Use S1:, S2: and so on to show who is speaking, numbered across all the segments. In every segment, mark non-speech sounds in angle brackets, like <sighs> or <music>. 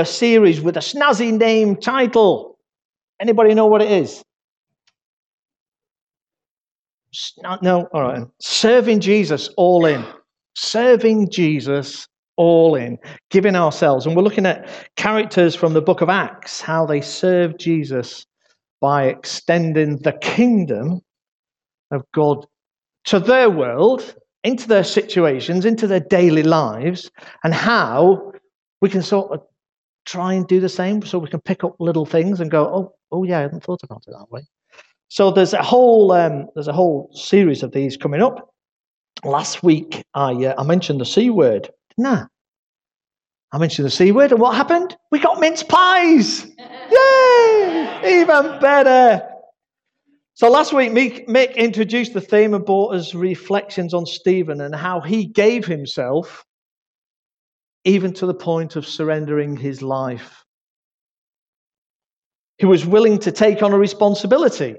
S1: a series with a snazzy name title. Anybody know what it is? No, all right. Serving Jesus all in. Serving Jesus all in, giving ourselves. And we're looking at characters from the book of Acts, how they serve Jesus by extending the kingdom of God to their world, into their situations, into their daily lives, and how we can sort of try and do the same so we can pick up little things and go, oh, oh yeah, I hadn't thought about it that way. So there's a whole um, there's a whole series of these coming up. Last week I uh, I mentioned the c word, Nah, I mentioned the c word, and what happened? We got mince pies. <laughs> Yay! Even better. So last week, Mick, Mick introduced the theme and brought us reflections on Stephen and how he gave himself even to the point of surrendering his life. He was willing to take on a responsibility.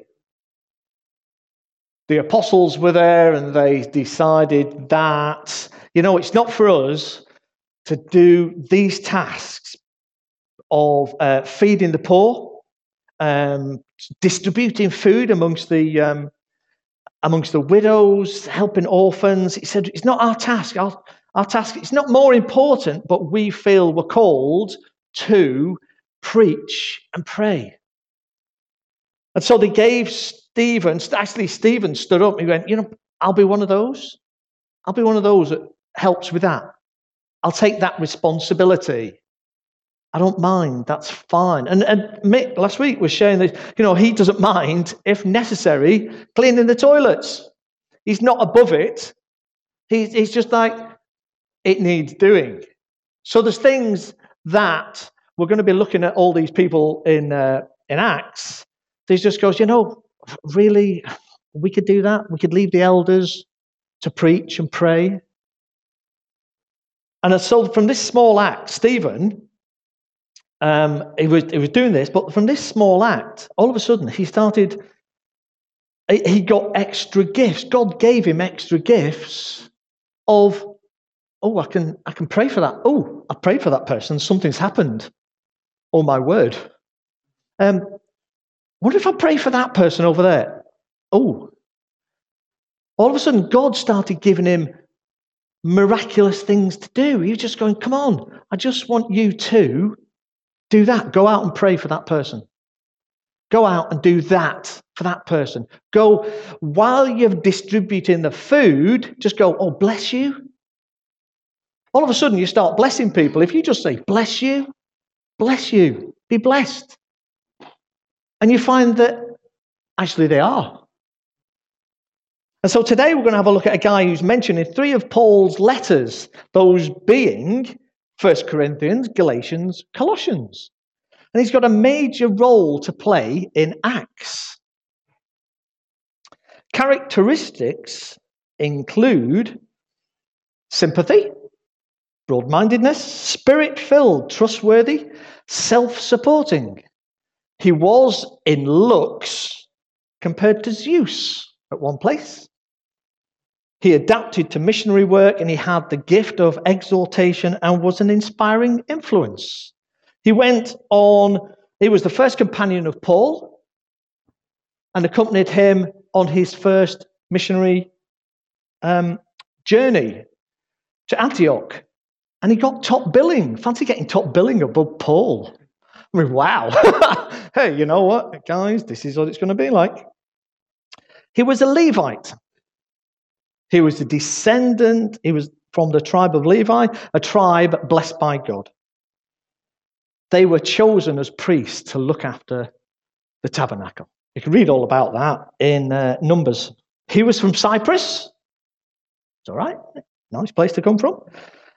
S1: The apostles were there and they decided that, you know, it's not for us to do these tasks of uh, feeding the poor, um, distributing food amongst the um, amongst the widows, helping orphans. He said, "It's not our task. Our, our task. It's not more important, but we feel we're called to preach and pray." And so they gave Stephen. Actually, Stephen stood up. He went, "You know, I'll be one of those. I'll be one of those that helps with that." I'll take that responsibility. I don't mind. That's fine. And, and Mick last week was sharing that, you know, he doesn't mind, if necessary, cleaning the toilets. He's not above it. He's, he's just like, it needs doing. So there's things that we're going to be looking at all these people in, uh, in Acts. He just goes, you know, really, we could do that. We could leave the elders to preach and pray. And so from this small act, Stephen, um, he, was, he was doing this, but from this small act, all of a sudden he started, he got extra gifts. God gave him extra gifts of, oh, I can, I can pray for that. Oh, I prayed for that person. Something's happened. Oh, my word. Um, what if I pray for that person over there? Oh, all of a sudden God started giving him miraculous things to do. He was just going, come on, I just want you to do that. Go out and pray for that person. Go out and do that for that person. Go while you're distributing the food, just go, oh, bless you. All of a sudden, you start blessing people. If you just say, bless you, bless you, be blessed. And you find that actually they are. And so today we're going to have a look at a guy who's mentioned in three of Paul's letters, those being 1 Corinthians, Galatians, Colossians. And he's got a major role to play in Acts. Characteristics include sympathy, broad mindedness, spirit filled, trustworthy, self supporting. He was in looks compared to Zeus at one place. He adapted to missionary work and he had the gift of exhortation and was an inspiring influence. He went on, he was the first companion of Paul and accompanied him on his first missionary um, journey to Antioch. And he got top billing. Fancy getting top billing above Paul. I mean, wow. <laughs> hey, you know what, guys? This is what it's going to be like. He was a Levite. He was a descendant, he was from the tribe of Levi, a tribe blessed by God. They were chosen as priests to look after the tabernacle. You can read all about that in uh, Numbers. He was from Cyprus. It's all right. Nice place to come from.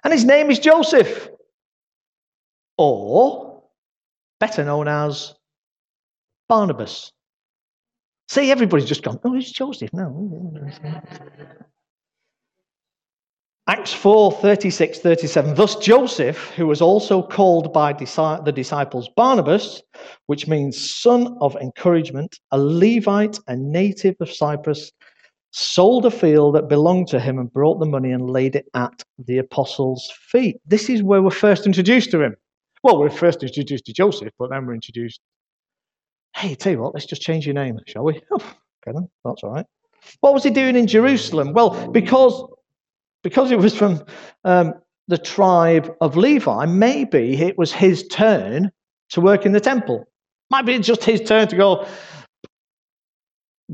S1: And his name is Joseph, or better known as Barnabas. See, everybody's just gone, oh, it's Joseph. No. Acts 4 36, 37. Thus Joseph, who was also called by the disciples Barnabas, which means son of encouragement, a Levite, a native of Cyprus, sold a field that belonged to him and brought the money and laid it at the apostles' feet. This is where we're first introduced to him. Well, we're first introduced to Joseph, but then we're introduced. Hey, tell you what, let's just change your name, shall we? Oh, okay, then. That's all right. What was he doing in Jerusalem? Well, because because it was from um, the tribe of Levi, maybe it was his turn to work in the temple. Might be just his turn to go,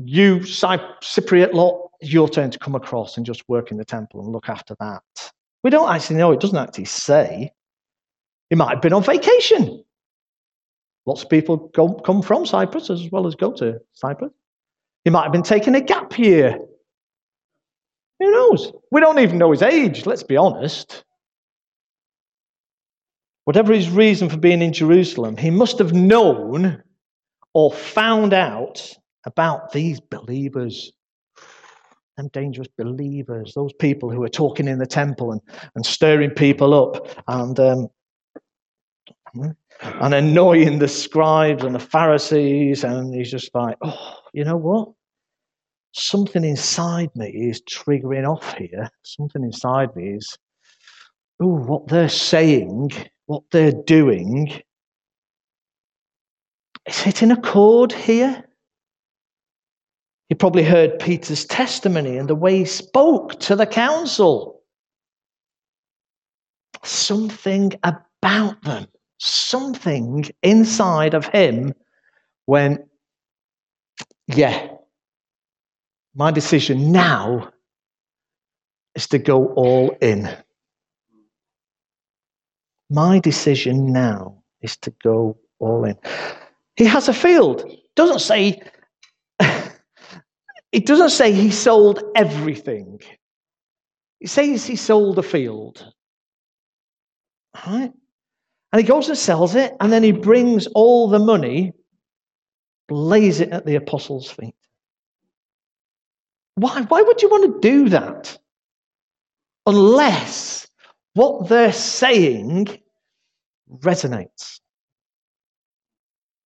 S1: you Cypriot lot, your turn to come across and just work in the temple and look after that. We don't actually know. It doesn't actually say. He might have been on vacation. Lots of people go, come from Cyprus as well as go to Cyprus. He might have been taking a gap year. Who knows? We don't even know his age, let's be honest. Whatever his reason for being in Jerusalem, he must have known or found out about these believers, them dangerous believers, those people who are talking in the temple and, and stirring people up and, um, and annoying the scribes and the Pharisees. And he's just like, oh, you know what? Something inside me is triggering off here. Something inside me is, oh, what they're saying, what they're doing. Is it in accord here? You probably heard Peter's testimony and the way he spoke to the council. Something about them, something inside of him went, yeah, my decision now is to go all in. My decision now is to go all in. He has a field. Doesn't say it doesn't say he sold everything. It says he sold a field. Right? And he goes and sells it, and then he brings all the money, lays it at the apostles' feet. Why, why would you want to do that? Unless what they're saying resonates.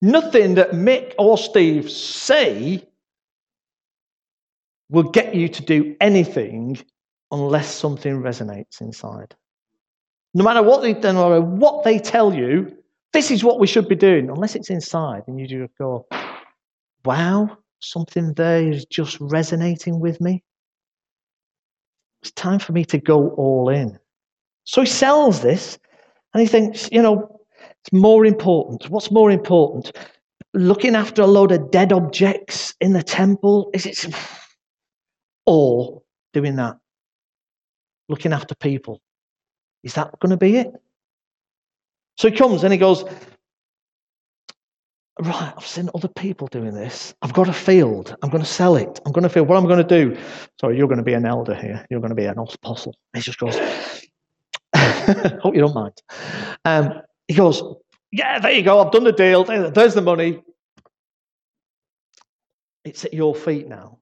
S1: Nothing that Mick or Steve say will get you to do anything unless something resonates inside. No matter what they, no matter what they tell you, this is what we should be doing, unless it's inside, and you just go, wow, something there is just resonating with me. It's time for me to go all in. So he sells this, and he thinks, you know, it's more important. What's more important? Looking after a load of dead objects in the temple? Is it or doing that, looking after people. Is that going to be it? So he comes and he goes, Right, I've seen other people doing this. I've got a field. I'm going to sell it. I'm going to feel what I'm going to do. Sorry, you're going to be an elder here. You're going to be an apostle. He just goes, <laughs> Hope you don't mind. Um, he goes, Yeah, there you go. I've done the deal. There's the money. It's at your feet now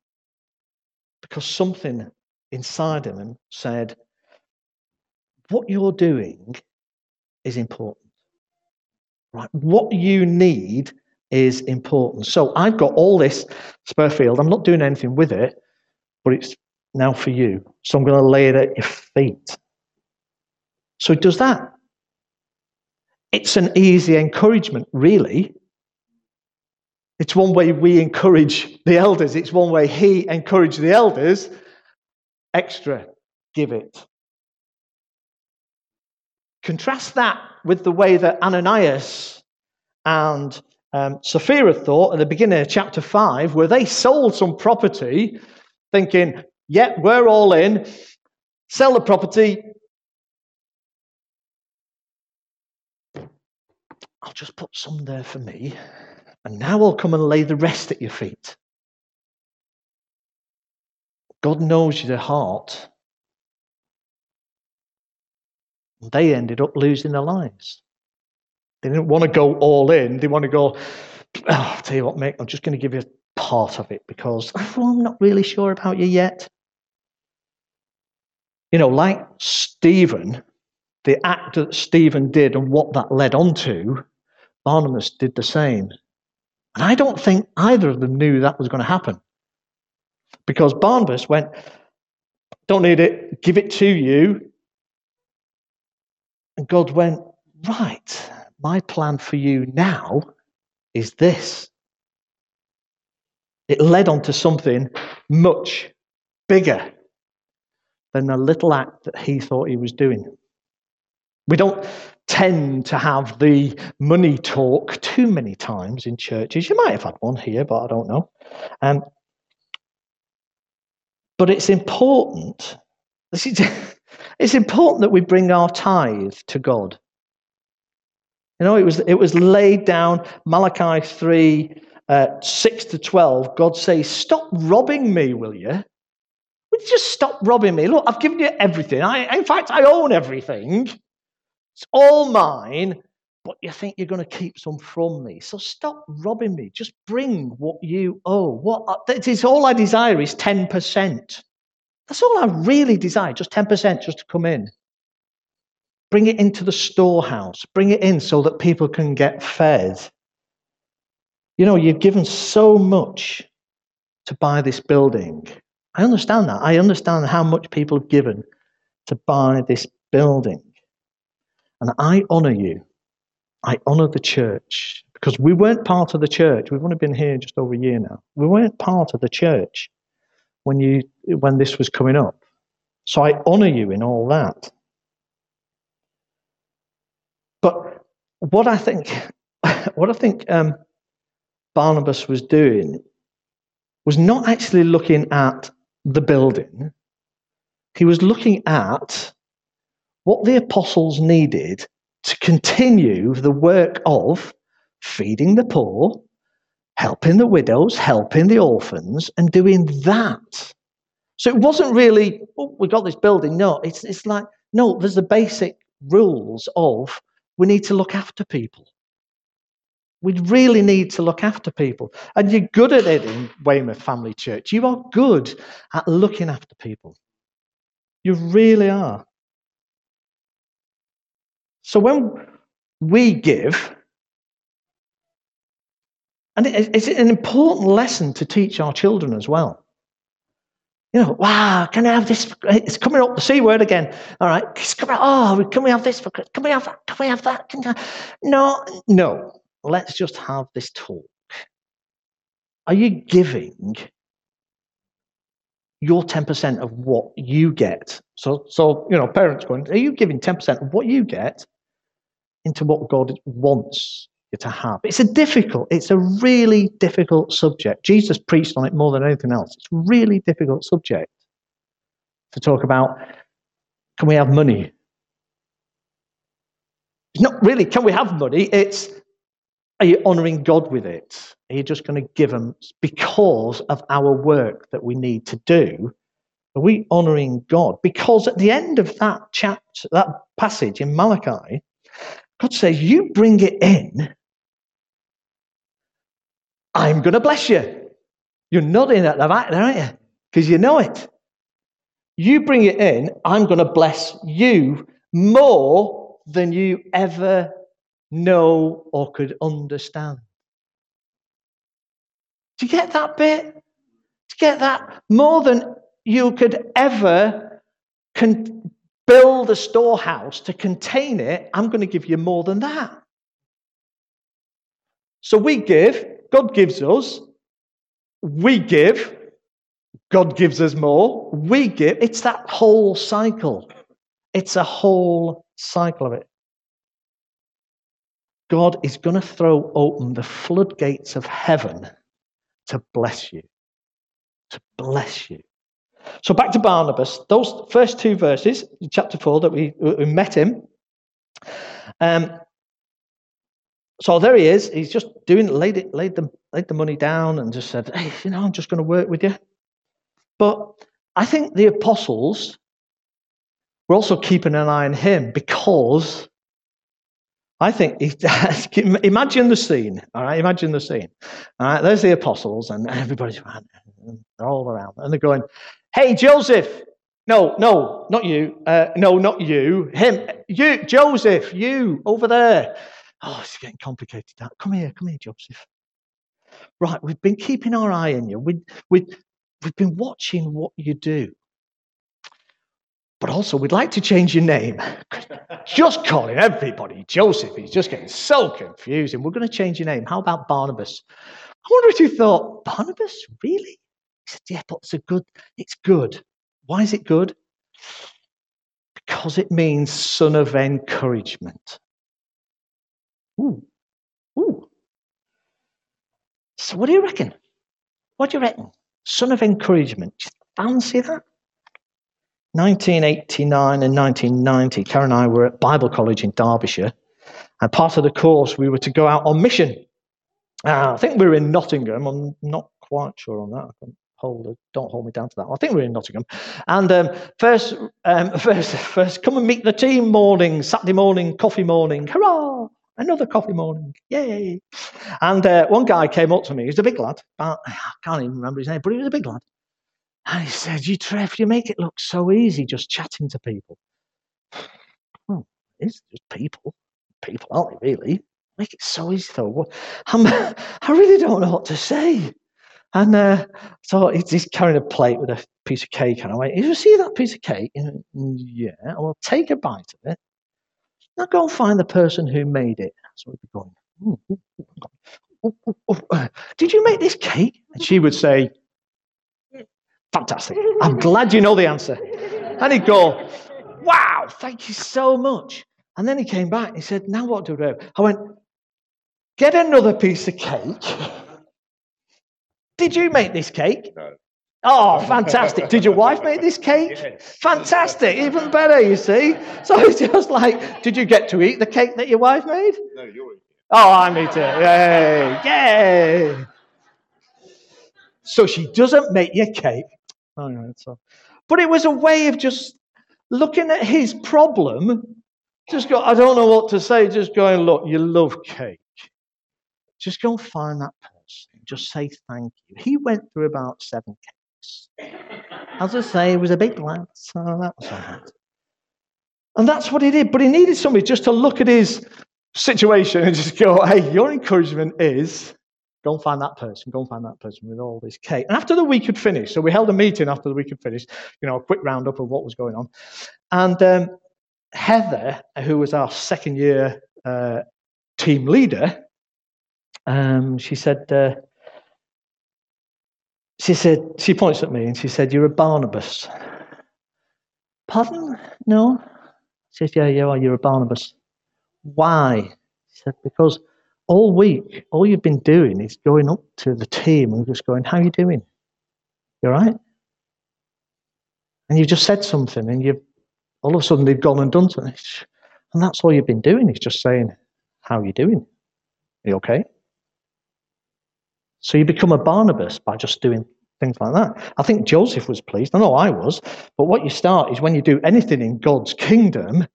S1: because something inside of him said, What you're doing is important. Right? What you need is important. So I've got all this spare field. I'm not doing anything with it, but it's now for you. So I'm going to lay it at your feet. So he does that. It's an easy encouragement, really. It's one way we encourage the elders. It's one way he encouraged the elders. Extra, give it. Contrast that with the way that Ananias and um, Sapphira thought at the beginning of chapter 5, where they sold some property thinking, yep, we're all in, sell the property. I'll just put some there for me. And now I'll come and lay the rest at your feet. God knows your heart. They ended up losing their lives. They didn't want to go all in. They want to go, oh, I'll tell you what, mate, I'm just going to give you part of it because <laughs> oh, I'm not really sure about you yet. You know, like Stephen, the act that Stephen did and what that led on to, Barnabas did the same. And I don't think either of them knew that was going to happen. Because Barnabas went, Don't need it, give it to you. And God went, Right, My plan for you now is this. It led on to something much bigger than the little act that he thought he was doing. We don't tend to have the money talk too many times in churches. You might have had one here, but I don't know. Um, but it's important. <laughs> It's important that we bring our tithe to God. You know, it was it was laid down Malachi three uh, six to twelve. God says, "Stop robbing me, will you? Will you just stop robbing me? Look, I've given you everything. I, in fact, I own everything. It's all mine, but you think you're going to keep some from me. So stop robbing me. Just bring what you owe. What uh, it is all I desire is 10%. That's all I really desire, just 10% just to come in. Bring it into the storehouse. Bring it in so that people can get fed. You know, you've given so much to buy this building. I understand that. I understand how much people have given to buy this building. And I honor you. I honor the church because we weren't part of the church. We've only been here just over a year now. We weren't part of the church when you when this was coming up. So I honor you in all that. But what I think, <laughs> what I think um, Barnabas was doing was not actually looking at the building. He was looking at what the apostles needed to continue the work of feeding the poor, helping the widows, helping the orphans, and doing that. So it wasn't really, oh, we got this building. No, it's, it's like, no, there's the basic rules of we need to look after people. We really need to look after people. And you're good at it in Weymouth Family Church. You are good at looking after people. You really are. So when we give, and it's an important lesson to teach our children as well. You know, wow, can I have this? It's coming up the C word again. All right, it's coming, oh, can we have this Can we have that? Can we have that? Can no, no. Let's just have this talk. Are you giving your 10% of what you get? So, so you know, parents going, are you giving 10% of what you get into what God wants you to have. It's a difficult, it's a really difficult subject. Jesus preached on it more than anything else. It's a really difficult subject to talk about. Can we have money? Not really, can we have money? It's, are you honoring God with it? Are you just going to give them because of our work that we need to do? Are we honoring God? Because at the end of that chapter, that passage in Malachi, God says, You bring it in, I'm going to bless you. You're nodding at the back there, aren't you? Because you know it. You bring it in, I'm going to bless you more than you ever know or could understand. Do you get that bit? Do you get that? More than you could ever con- build a storehouse to contain it, I'm going to give you more than that. So we give, God gives us, we give, God gives us more, we give. It's that whole cycle. It's a whole cycle of it. God is going to throw open the floodgates of heaven to bless you. To bless you. So back to Barnabas, those first two verses, chapter four, that we, we met him. Um, so there he is. He's just doing laid it, laid the laid the money down, and just said, "Hey, you know, I'm just going to work with you." But I think the apostles were also keeping an eye on him because I think <laughs> imagine the scene. All right, imagine the scene. All right, there's the apostles, and everybody's around. <laughs> They're all around, and they're going, Hey, Joseph. No, no, not you. Uh, no, not you. Him. You, Joseph, you over there. Oh, it's getting complicated. That. Come here, come here, Joseph. Right, we've been keeping our eye on you. We, we, we've been watching what you do. but also we'd like to change your name. <laughs> just calling everybody Joseph. He's just getting so confusing. We're going to change your name. How about Barnabas? I wonder if you thought, Barnabas? Really? He said, Yeah, but it's a good, it's good. Why is it good? Because it means son of encouragement. Ooh. Ooh. So what do you reckon? What do you reckon? Son of encouragement. Just fancy that? 1989 and 1990, Karen and I were at Bible College in Derbyshire, and part of the course we were to go out on mission. Uh, I think we were in Nottingham. I'm not quite sure on that. I can hold. Don't hold me down to that. I think we are in Nottingham. And um, first, um, <laughs> first, first, come and meet the team morning, Saturday morning, coffee morning. Hurrah! Another coffee morning. Yay! And uh, one guy came up to me. He's a big lad. I can't even remember his name, but he was a big lad. And he said, You, Trev, you make it look so easy just chatting to people. <sighs> Oh, it's just people. People, aren't they, really? Make it so easy, though. I'm, <laughs> I really don't know what to say. And uh, so he's carrying a plate with a piece of cake. And I went, You see that piece of cake? And, yeah, I'll take a bite of it. Now go and find the person who made it. So we'd be going, Did you make this cake? And she would say, Fantastic. I'm glad you know the answer. And he'd go, Wow, thank you so much. And then he came back and he said, Now what do we do? I went, Get another piece of cake. Did you make this cake?
S2: No.
S1: Oh, fantastic. Did your wife make this cake? <laughs>
S2: Yes.
S1: Fantastic. Even better, you see. So it's just like, did you get to eat the cake that your wife made?
S2: No, you're
S1: Oh, I need to. Yay. Yay. So she doesn't make your cake. All right, so. But it was a way of just looking at his problem, just go, I don't know what to say, just going, look, you love cake. Just go and find that. Just say thank you. He went through about seven cakes. As I say, he was a big lad, so that was. And that's what he did. But he needed somebody just to look at his situation and just go, hey, your encouragement is Go and find that person. Go and find that person with all this cake. And after the week had finished, so we held a meeting after the week had finished, you know, a quick roundup of what was going on. And um, Heather, who was our second year uh, team leader, um, she said, uh, she said, she points at me and she said, You're a Barnabas. Pardon? No? She says, Yeah, yeah, you're a Barnabas. Why? She said, Because all week, all you've been doing is going up to the team and just going, How are you doing? You all right? And you've just said something, and you've all of a sudden they've gone and done something. And that's all you've been doing is just saying, How are you doing? Are you okay? So you become a Barnabas by just doing things like that. I think Joseph was pleased. I know I was. But what you start is when you do anything in God's kingdom,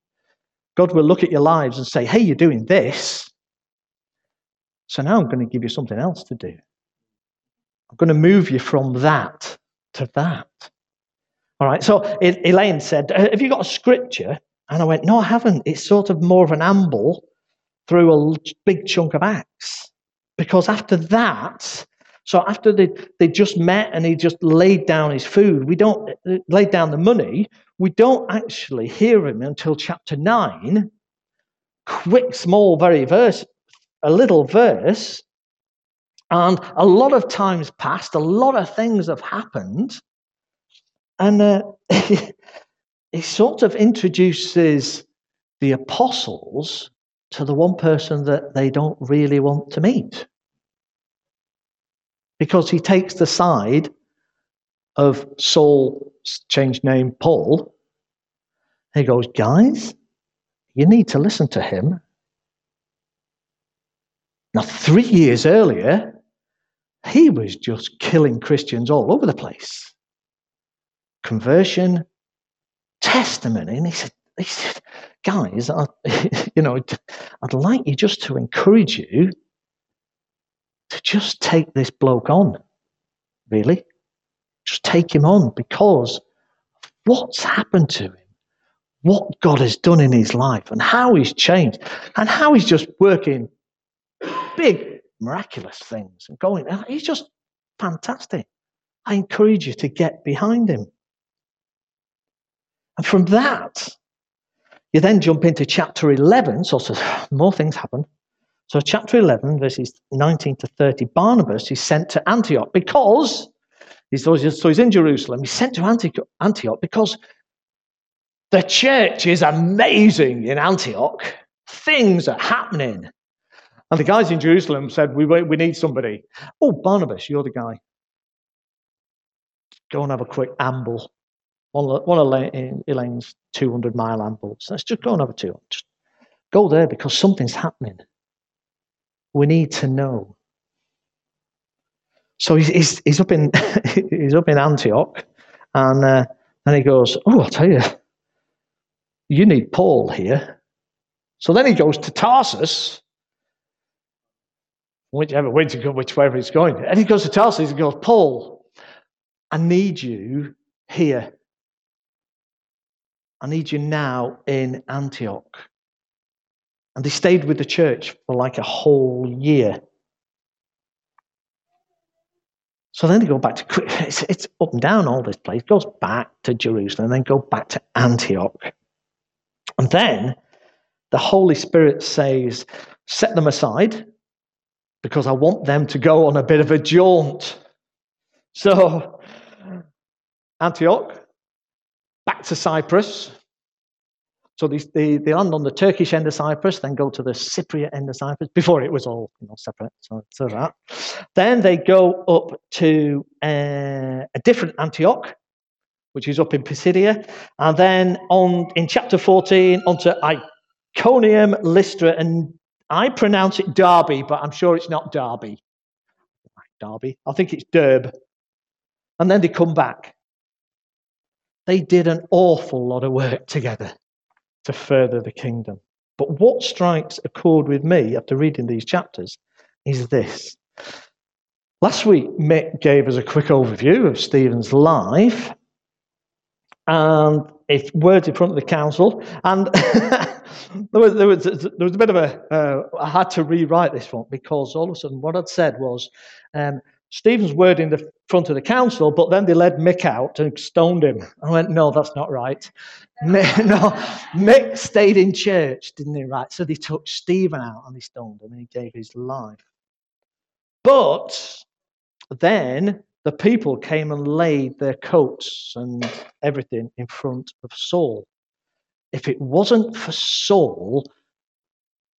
S1: God will look at your lives and say, Hey, you're doing this. So now I'm going to give you something else to do. I'm going to move you from that to that. All right. So Elaine said, uh, Have you got a scripture? And I went, No, I haven't. It's sort of more of an amble through a big chunk of Acts. Because after that, so after they, they just met and he just laid down his food, we don't laid down the money, we don't actually hear him until chapter nine. Quick, small, very verse, a little verse, and a lot of times passed, a lot of things have happened, and uh, <laughs> he sort of introduces the apostles to the one person that they don't really want to meet. Because he takes the side of Saul's changed name, Paul. He goes, Guys, you need to listen to him now, three years earlier, he was just killing Christians all over the place. Conversion, testimony. And he said, he said guys, I, <laughs> you know, I'd like you just to encourage you to just take this bloke on, really. Just take him on because what's happened to him, what God has done in his life, and how he's changed, and how he's just working big, miraculous things and going. He's just fantastic. I encourage you to get behind him. And from that, you then jump into chapter 11. So, so more things happen. So, chapter 11, verses 19 to 30, Barnabas is sent to Antioch because he's, so he's in Jerusalem. He's sent to Antioch because the church is amazing in Antioch. Things are happening. And the guys in Jerusalem said, We, we need somebody. Oh, Barnabas, you're the guy. Go and have a quick amble. One of, one of Elaine's 200 mile ambles. Let's just go and have a two. Just go there because something's happening. We need to know. So he's, he's, he's up in <laughs> he's up in Antioch, and uh, and he goes, "Oh, I'll tell you, you need Paul here." So then he goes to Tarsus, whichever way to go, whichever he's going, and he goes to Tarsus and goes, "Paul, I need you here. I need you now in Antioch." And they stayed with the church for like a whole year. So then they go back to, it's, it's up and down all this place, goes back to Jerusalem, then go back to Antioch. And then the Holy Spirit says, set them aside because I want them to go on a bit of a jaunt. So, Antioch, back to Cyprus, so they, they, they, land on the Turkish end of Cyprus, then go to the Cypriot end of Cyprus, before it was all you know, separate. So, so that. Then they go up to uh, a different Antioch, which is up in Pisidia. And then on in chapter 14, onto Iconium, Lystra, and I pronounce it Derby, but I'm sure it's not Derby. Derby. I think it's Derb. And then they come back. They did an awful lot of work together to further the kingdom. But what strikes a chord with me after reading these chapters is this. Last week, Mick gave us a quick overview of Stephen's life and it's words in front of the council. And <laughs> there, was, there, was, there was a bit of a. Uh, I had to rewrite this one because all of a sudden what I'd said was um, Stephen's word in the front of the council, but then they led Mick out and stoned him. I went, no, that's not right. Mick, <laughs> no, Mick stayed in church, didn't he? Right. So they took Stephen out and they stoned him and he gave his life. But then the people came and laid their coats and everything in front of Saul. If it wasn't for Saul,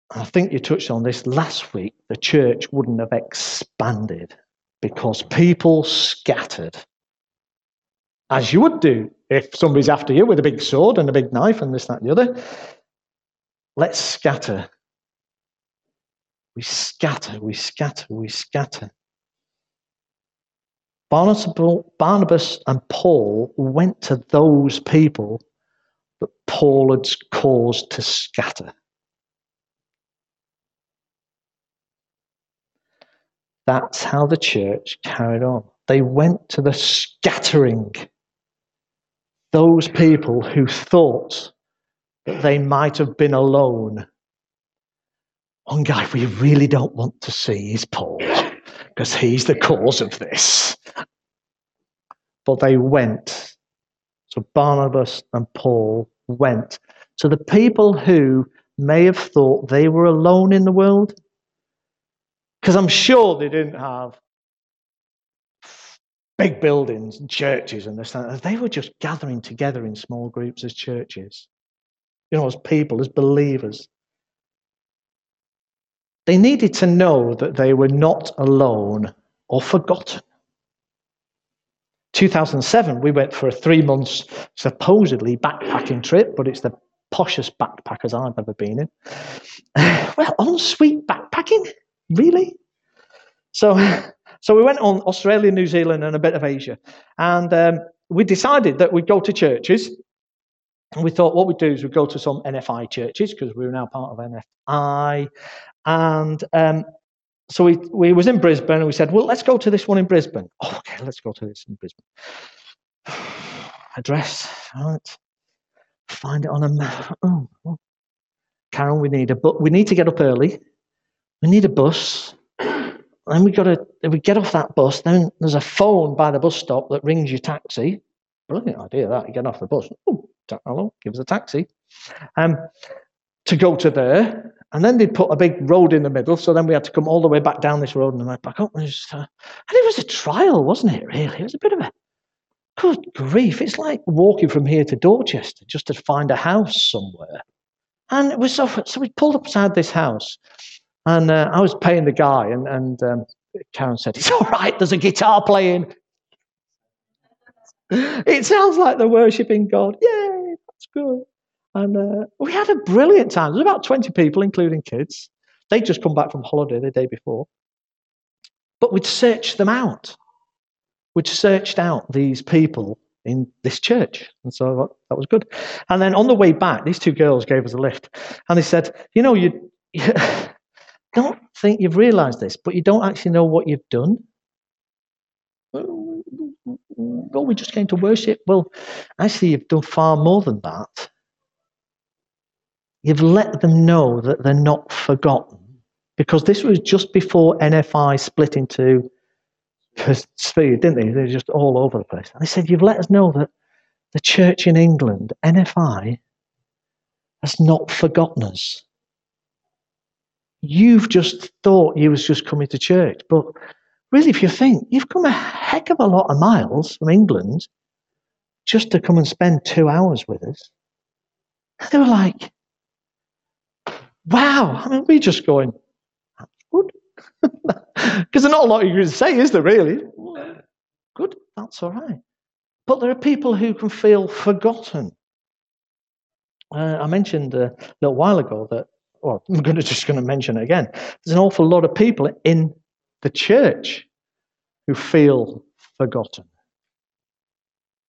S1: I think you touched on this last week, the church wouldn't have expanded because people scattered. As you would do if somebody's after you with a big sword and a big knife and this, that, and the other. Let's scatter. We scatter, we scatter, we scatter. Barnabas and Paul went to those people that Paul had caused to scatter. That's how the church carried on. They went to the scattering. Those people who thought that they might have been alone. One guy we really don't want to see is Paul, because he's the cause of this. But they went. So Barnabas and Paul went to the people who may have thought they were alone in the world because I'm sure they didn't have big buildings and churches and this. And that. they were just gathering together in small groups as churches, you know, as people, as believers. They needed to know that they were not alone or forgotten. 2007, we went for a three months supposedly backpacking trip, but it's the poshest backpackers I've ever been in. <sighs> well, en suite backpacking? Really? So, <laughs> so we went on Australia, New Zealand, and a bit of Asia. And um, we decided that we'd go to churches. And we thought what we'd do is we'd go to some NFI churches because we were now part of NFI. And um, so we, we was in Brisbane and we said, well, let's go to this one in Brisbane. Oh, okay, let's go to this in Brisbane. <sighs> Address, right. Find it on a map. Oh, oh. Karen, we need a book. we need to get up early. We need a bus. Then we got to we get off that bus. Then there's a phone by the bus stop that rings your taxi. Brilliant idea that you get off the bus. Oh, hello, give us a taxi, um, to go to there. And then they'd put a big road in the middle, so then we had to come all the way back down this road and then back up. And it, was, uh, and it was a trial, wasn't it? Really, it was a bit of a good grief. It's like walking from here to Dorchester just to find a house somewhere. And it was so. So we pulled up beside this house, and uh, I was paying the guy, and and um, Karen said, "It's all right. There's a guitar playing." <laughs> it sounds like they're worshiping God. Yay, that's good. And uh, we had a brilliant time. There was about 20 people, including kids. They'd just come back from holiday the day before. But we'd searched them out. We'd searched out these people in this church. And so that was good. And then on the way back, these two girls gave us a lift. And they said, You know, you <laughs> don't think you've realized this, but you don't actually know what you've done. Well, we just came to worship. Well, actually, you've done far more than that. You've let them know that they're not forgotten. Because this was just before NFI split into speed, didn't they? They're just all over the place. And they said, You've let us know that the church in England, NFI, has not forgotten us. You've just thought you was just coming to church. But really, if you think, you've come a heck of a lot of miles from England just to come and spend two hours with us. And they were like, wow. I mean, we're just going, that's good. <laughs> Because there's not a lot you can say, is there really? Good, that's all right. But there are people who can feel forgotten. Uh, I mentioned a little while ago that, well, <laughs> I'm going to just going to mention it again. There's an awful lot of people in the church who feel forgotten.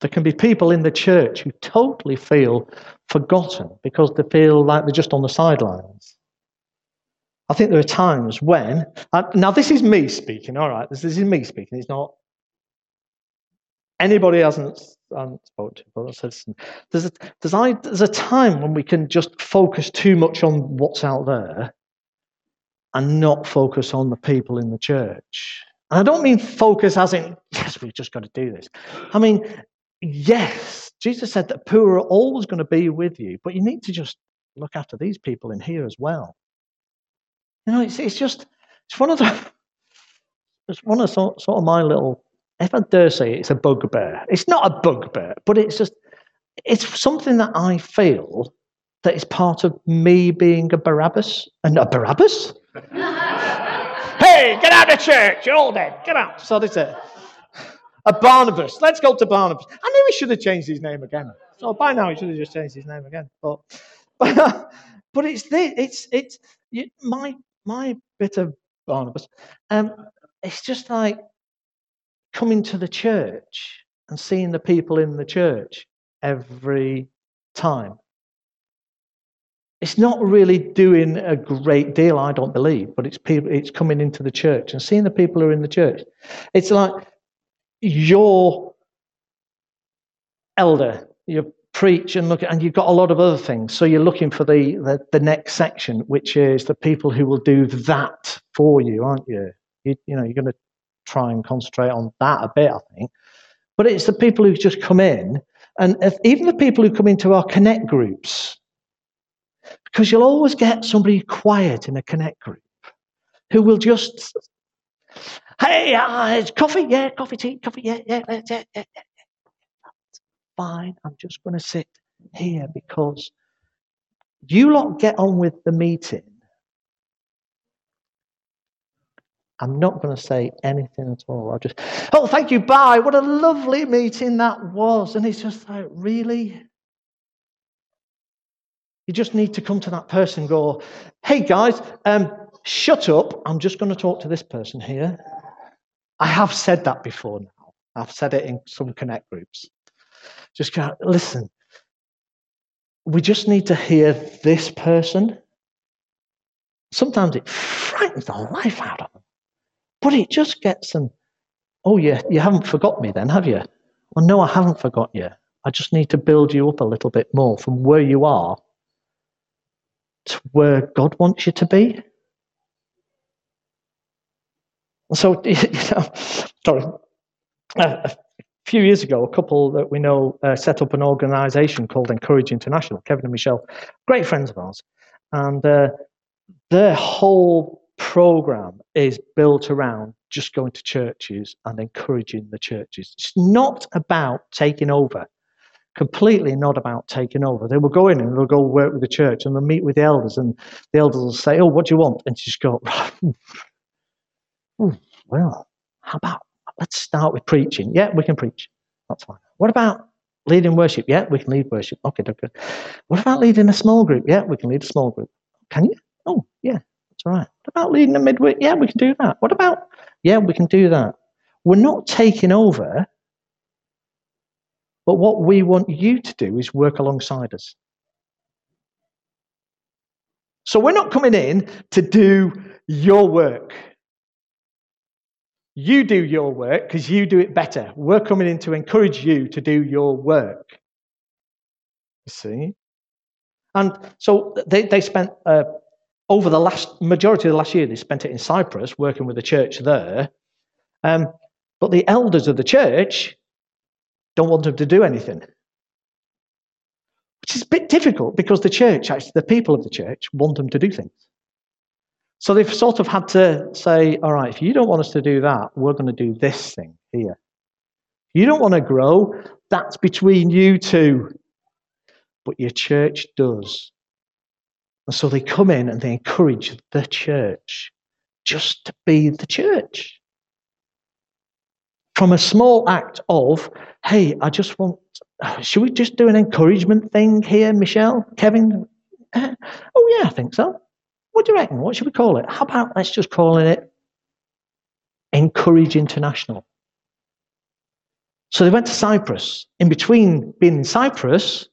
S1: There can be people in the church who totally feel forgotten because they feel like they're just on the sidelines. I think there are times when, uh, now this is me speaking, all right, this, this is me speaking, it's not anybody hasn't, hasn't spoken to, but there's a, there's, I, there's a time when we can just focus too much on what's out there and not focus on the people in the church. And I don't mean focus as in, yes, we've just got to do this. I mean, yes, Jesus said that poor are always going to be with you, but you need to just look after these people in here as well. You know, it's, it's just, it's one of the, <laughs> it's one of sort of my little, if I dare say it's a bugbear. It's not a bugbear, but it's just, it's something that I feel that is part of me being a Barabbas. And a Barabbas? <laughs> hey, get out of church, you're all dead, get out. So that's it. A Barnabas. Let's go to Barnabas. I knew he should have changed his name again. So by now he should have just changed his name again. But but, <laughs> but it's this, it's it's you, my my bit of Barnabas, um, it's just like coming to the church and seeing the people in the church every time. It's not really doing a great deal, I don't believe, but it's people, it's coming into the church and seeing the people who are in the church. It's like your elder, you preach and look and you've got a lot of other things. So you're looking for the, the, the next section, which is the people who will do that for you, aren't you? You, you know, you're going to try and concentrate on that a bit, I think. But it's the people who just come in, and if, even the people who come into our connect groups, because you'll always get somebody quiet in a connect group who will just, hey, uh, coffee, yeah, coffee, tea, coffee, yeah, yeah, yeah, yeah, yeah fine. I'm just going to sit here because you lot get on with the meeting. I'm not going to say anything at all. I'll just, oh, thank you, bye. What a lovely meeting that was. And it's just like, really? You just need to come to that person and go, hey, guys, um, shut up. I'm just going to talk to this person here. I have said that before now. I've said it in some connect groups. Just go, listen, we just need to hear this person. Sometimes it frightens the life out of but it just gets them. Oh, yeah, you haven't forgot me then, have you? Well, no, I haven't forgot you. I just need to build you up a little bit more from where you are to where God wants you to be. So, <laughs> you know, sorry, a few years ago, a couple that we know uh, set up an organization called Encourage International, Kevin and Michelle, great friends of ours. And uh, their whole program is built around just going to churches and encouraging the churches. It's not about taking over, completely not about taking over. They will go in and they'll go work with the church and they'll meet with the elders, and the elders will say, Oh, what do you want? And just go, <laughs> hmm, Well, how about let's start with preaching? Yeah, we can preach. That's fine. What about leading worship? Yeah, we can lead worship. Okay, okay. What about leading a small group? Yeah, we can lead a small group. Can you? Oh, yeah, that's all right. What about leading a midweek? Yeah, we can do that. What about? Yeah, we can do that. We're not taking over, but what we want you to do is work alongside us. So we're not coming in to do your work. You do your work because you do it better. We're coming in to encourage you to do your work. You see? And so they, they spent, uh, over the last majority of the last year, they spent it in Cyprus working with the church there. Um, but the elders of the church don't want them to do anything. Which is a bit difficult because the church, actually, the people of the church, want them to do things. So they've sort of had to say, all right, if you don't want us to do that, we're going to do this thing here. You don't want to grow, that's between you two. But your church does. And so they come in and they encourage the church just to be the church. From a small act of, hey, I just want, should we just do an encouragement thing here, Michelle, Kevin? <laughs> Oh, yeah, I think so. What do you reckon? What should we call it? How about let's just call it Encourage International? So they went to Cyprus. In between being in Cyprus,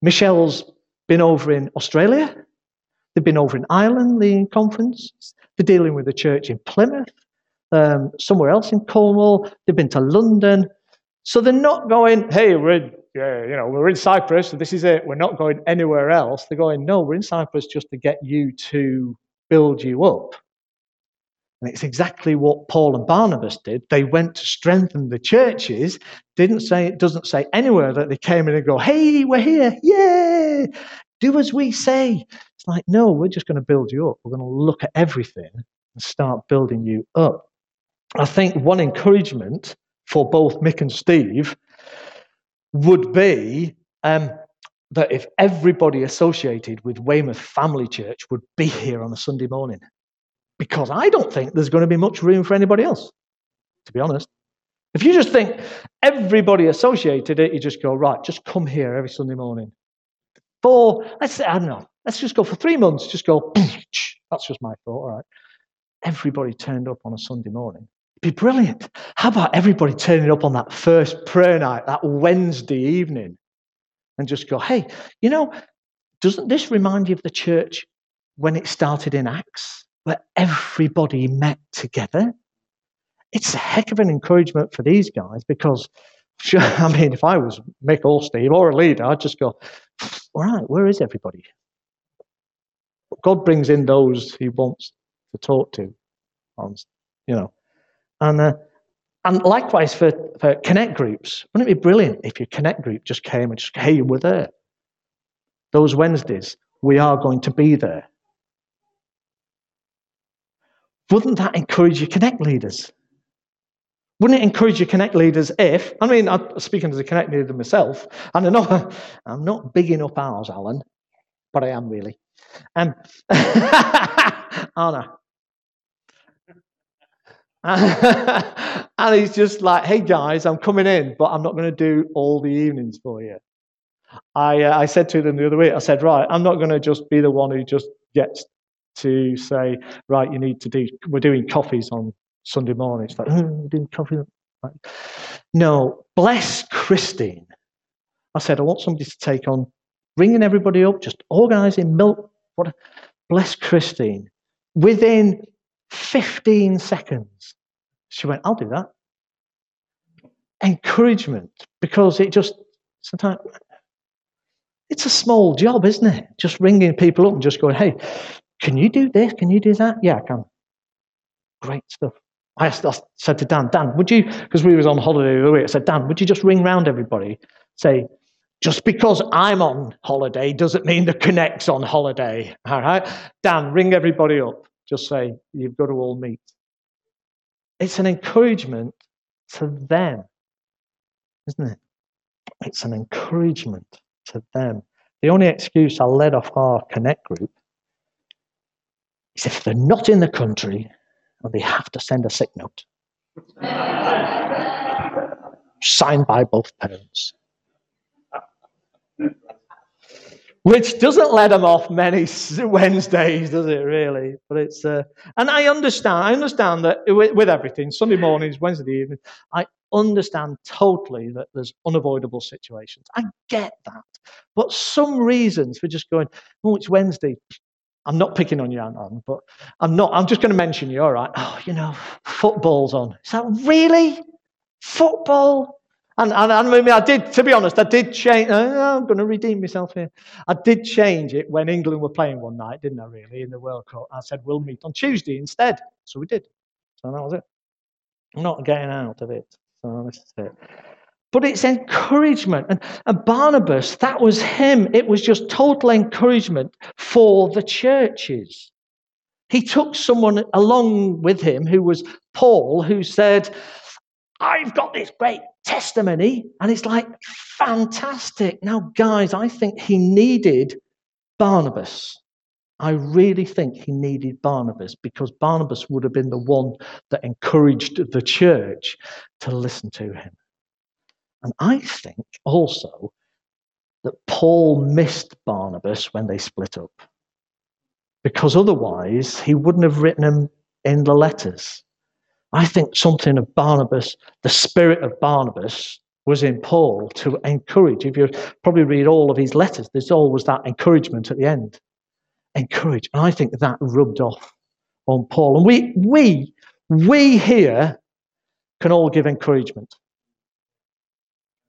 S1: Michelle's been over in Australia. They've been over in Ireland, the conference. They're dealing with the church in Plymouth, um, somewhere else in Cornwall. They've been to London. So they're not going, hey, we're yeah, you know, we're in Cyprus, so this is it. We're not going anywhere else. They're going, no, we're in Cyprus just to get you to build you up. And it's exactly what Paul and Barnabas did. They went to strengthen the churches. Didn't say it doesn't say anywhere that they came in and go, hey, we're here, yay, do as we say. It's like, no, we're just going to build you up. We're going to look at everything and start building you up. I think one encouragement for both Mick and Steve would be um, that if everybody associated with Weymouth Family Church would be here on a Sunday morning, because I don't think there's going to be much room for anybody else, to be honest. If you just think everybody associated it, you just go, right, just come here every Sunday morning. For, let's say, I don't know, let's just go for three months, just go, <laughs> that's just my thought, all right. Everybody turned up on a Sunday morning be brilliant. How about everybody turning up on that first prayer night, that Wednesday evening, and just go, hey, you know, doesn't this remind you of the church when it started in Acts, where everybody met together? It's a heck of an encouragement for these guys because, sure, <laughs> I mean, if I was Mick Steve or a leader, I'd just go, all right, where is everybody? God brings in those he wants to talk to. You know, and, uh, and likewise for, for connect groups. Wouldn't it be brilliant if your connect group just came and just, hey, we're there. Those Wednesdays, we are going to be there. Wouldn't that encourage your connect leaders? Wouldn't it encourage your connect leaders if, I mean, I'm speaking as a connect leader myself, and I know <laughs> I'm not bigging up ours, Alan, but I am really. Um, <laughs> Anna, <laughs> and he's just like, hey guys, I'm coming in, but I'm not going to do all the evenings for you. I, uh, I said to them the other week, I said, right, I'm not going to just be the one who just gets to say, right, you need to do, we're doing coffees on Sunday morning. It's like, oh, we're doing coffee. No, bless Christine. I said, I want somebody to take on ringing everybody up, just organizing milk. What? Bless Christine. Within 15 seconds. She went, I'll do that. Encouragement, because it just sometimes it's a small job, isn't it? Just ringing people up and just going, hey, can you do this? Can you do that? Yeah, I can. Great stuff. I, said to Dan, Dan, would you, because we was on holiday the other week, I said, Dan, would you just ring round everybody, say, just because I'm on holiday doesn't mean the Connect's on holiday. All right? Dan, ring everybody up. Just say, you've got to all meet. It's an encouragement to them, isn't it? It's an encouragement to them. The only excuse I led off our Connect group is if they're not in the country and they have to send a sick note. <laughs> Signed by both parents. Which doesn't let them off many Wednesdays, does it really? But it's, uh, and I understand, I understand that with, with everything, Sunday mornings, Wednesday evening, I understand totally that there's unavoidable situations. I get that. But some reasons for just going, oh, it's Wednesday, I'm not picking on you, Anton, but I'm not. I'm just going to mention you. All right. Oh, you know, football's on. Is that really football? And, and, and I, mean, I did, to be honest, I did change. Uh, I'm going to redeem myself here. I did change it when England were playing one night, didn't I? Really, in the World Cup, I said we'll meet on Tuesday instead. So we did. So that was it. I'm not getting out of it. So this is it but it's encouragement. And, and Barnabas, that was him. It was just total encouragement for the churches. He took someone along with him who was Paul, who said, I've got this great testimony. And it's like, fantastic. Now, guys, I think he needed Barnabas. I really think he needed Barnabas because Barnabas would have been the one that encouraged the church to listen to him. And I think also that Paul missed Barnabas when they split up. Because otherwise, he wouldn't have written him in the letters. I think something of Barnabas, the spirit of Barnabas, was in Paul to encourage. If you probably read all of his letters, there's always that encouragement at the end. Encourage. And I think that rubbed off on Paul. And we, we, we here can all give encouragement.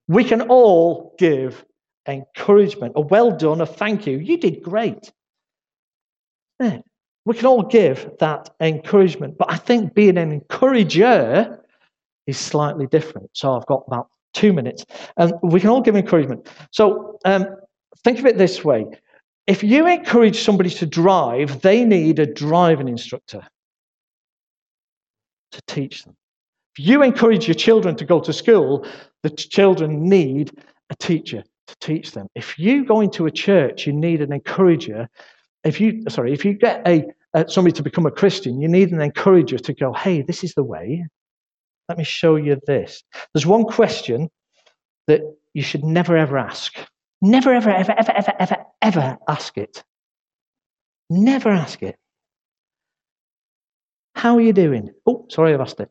S1: We can all give encouragement, a well done, a thank you. You did great. Yeah. We can all give that encouragement. But I think being an encourager is slightly different. So I've got about two minutes. And we can all give encouragement. So um, think of it this way if you encourage somebody to drive, they need a driving instructor to teach them. If you encourage your children to go to school, the children need a teacher to teach them. If you go into a church, you need an encourager. If you, sorry, if you get a, somebody to become a Christian, you need an encourager to go, hey, this is the way. Let me show you this. There's one question that you should never ever ask. Never, ever, ever, ever, ever, ever, ever ask it. Never ask it. How are you doing? Oh, sorry, I've asked it.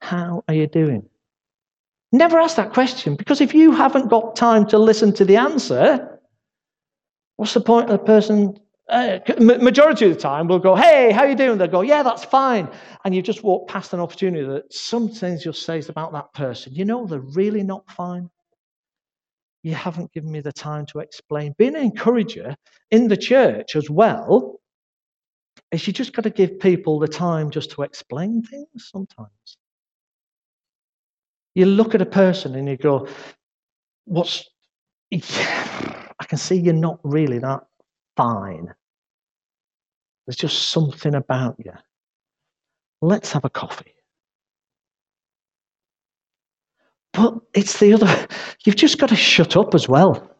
S1: How are you doing? Never ask that question because if you haven't got time to listen to the answer, what's the point of the person? Uh, majority of the time, we'll go, "Hey, how are you doing?" They'll go, "Yeah, that's fine," and you just walk past an opportunity that some things you'll say is about that person. You know, they're really not fine. You haven't given me the time to explain. Being an encourager in the church as well is you just got to give people the time just to explain things sometimes. You look at a person and you go, What's. I can see you're not really that fine. There's just something about you. Let's have a coffee. But it's the other, you've just got to shut up as well.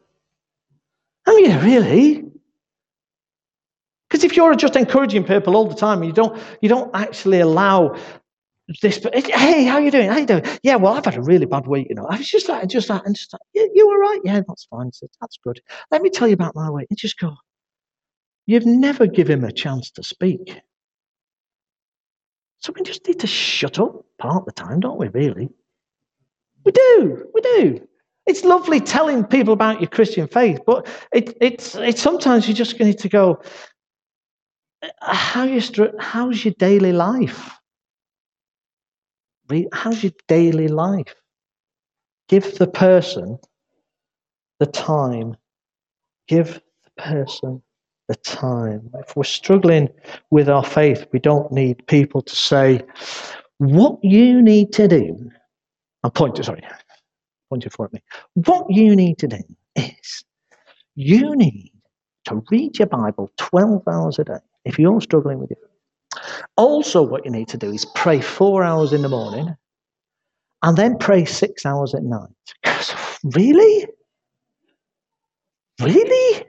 S1: Oh, yeah, really? Because if you're just encouraging people all the time, you don't, you don't actually allow this, eh, hey, how you doing? How you doing? Yeah, well, I've had a really bad week, you know. I was just like, just like, and just like, you all right? Yeah, that's fine. So that's good. Let me tell you about my week. And just go, you've never given him a chance to speak. So we just need to shut up part of the time, don't we, really? We do, we do. It's lovely telling people about your Christian faith, but it, it's, it's sometimes you just need to go, how you, how's your daily life? How's your daily life? Give the person the time. Give the person the time. If we're struggling with our faith, we don't need people to say, what you need to do. I'm pointing, sorry, pointing for me. What you need to do is you need to read your Bible 12 hours a day if you're struggling with it. Also, what you need to do is pray four hours in the morning and then pray six hours at night. <laughs> really? Really?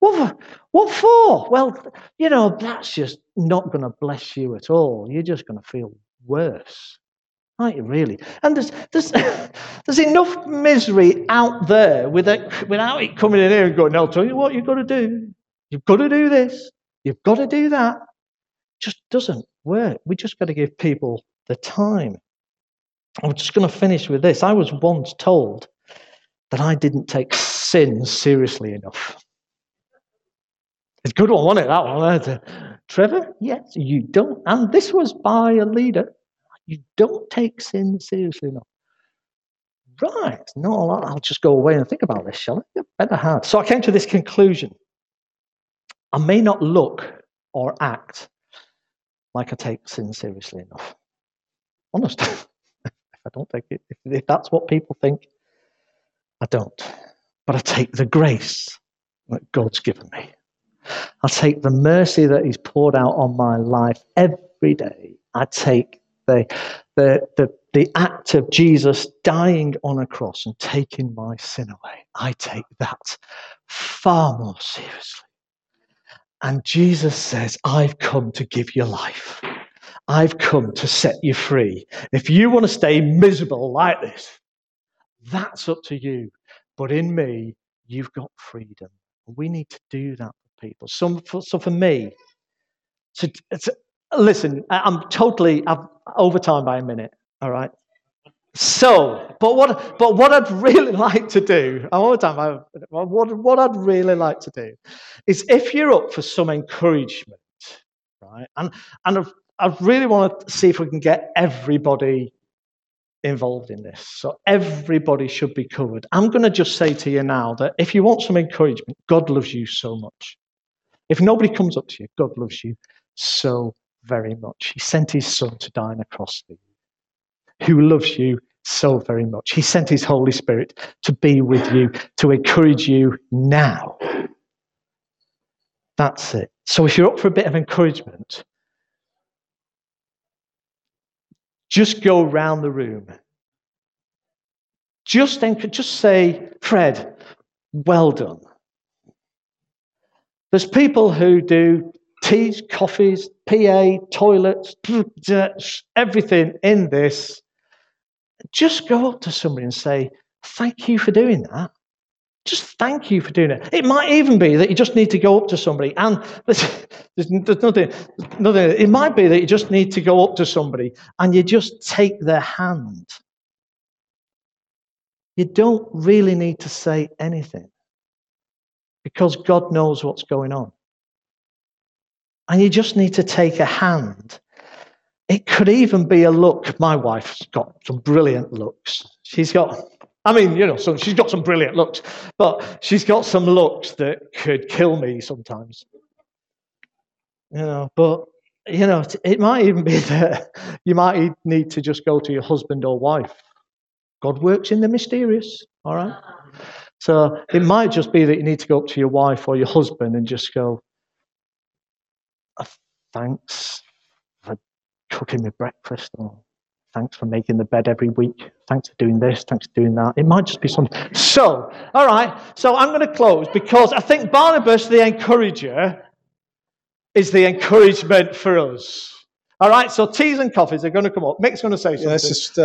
S1: What for? What for? Well, you know, that's just not going to bless you at all. You're just going to feel worse. Aren't you really? And there's, there's, <laughs> there's enough misery out there without, without it coming in here and going, I'll tell you what you've got to do. You've got to do this. You've got to do that. Just doesn't work. We just got to give people the time. I'm just going to finish with this. I was once told that I didn't take sin seriously enough. It's a good one, wasn't it? That one. Trevor, yes, you don't. And this was by a leader. You don't take sin seriously enough. Right, no, lot. I'll just go away and think about this, shall I? Better have. So I came to this conclusion. I may not look or act like I take sin seriously enough. Honest. <laughs> I don't take it. If, if that's what people think, I don't. But I take the grace that God's given me. I take the mercy that He's poured out on my life every day. I take the, the, the, the act of Jesus dying on a cross and taking my sin away. I take that far more seriously. And Jesus says, I've come to give you life. I've come to set you free. If you want to stay miserable like this, that's up to you. But in me, you've got freedom. We need to do that for people. So for, so for me, to, to, listen, I'm totally I've overtime by a minute. All right. So, but what, but what I'd really <laughs> like to do, I'm overtime. What, what I'd really like to do is if you're up for some encouragement, right? And and I've, I really want to see if we can get everybody involved in this. So everybody should be covered. I'm going to just say to you now that if you want some encouragement, God loves you so much. If nobody comes up to you, God loves you so very much. He sent his son to die on a cross for you, who loves you so very much. He sent his Holy Spirit to be with you, to encourage you now. That's it. So if you're up for a bit of encouragement, Just go round the room. Just, just say, Fred, well done. There's people who do teas, coffees, PA, toilets, <laughs> everything in this. Just go up to somebody and say, Thank you for doing that. Just thank you for doing it. It might even be that you just need to go up to somebody and <laughs> there's, there's, nothing, nothing. It might be that you just need to go up to somebody and you just take their hand. You don't really need to say anything because God knows what's going on. And you just need to take a hand. It could even be a look. My wife's got some brilliant looks. She's got I mean, you know, so she's got some brilliant looks, but she's got some looks that could kill me sometimes. You know, but you know, it might even be <laughs> that you might need to just go to your husband or wife. God works in the mysterious, all right? So it might just be that you need to go up to your wife or your husband and just go, uh, thanks cooking me breakfast or Thanks for making the bed every week. Thanks for doing this. Thanks for doing that. It might just be something. So, all right. So I'm going to close because I think Barnabas, the encourager, is the encouragement for us. All right. So teas and coffees are going to come up. Mick's going to say something.
S2: Yeah, let's just. Uh,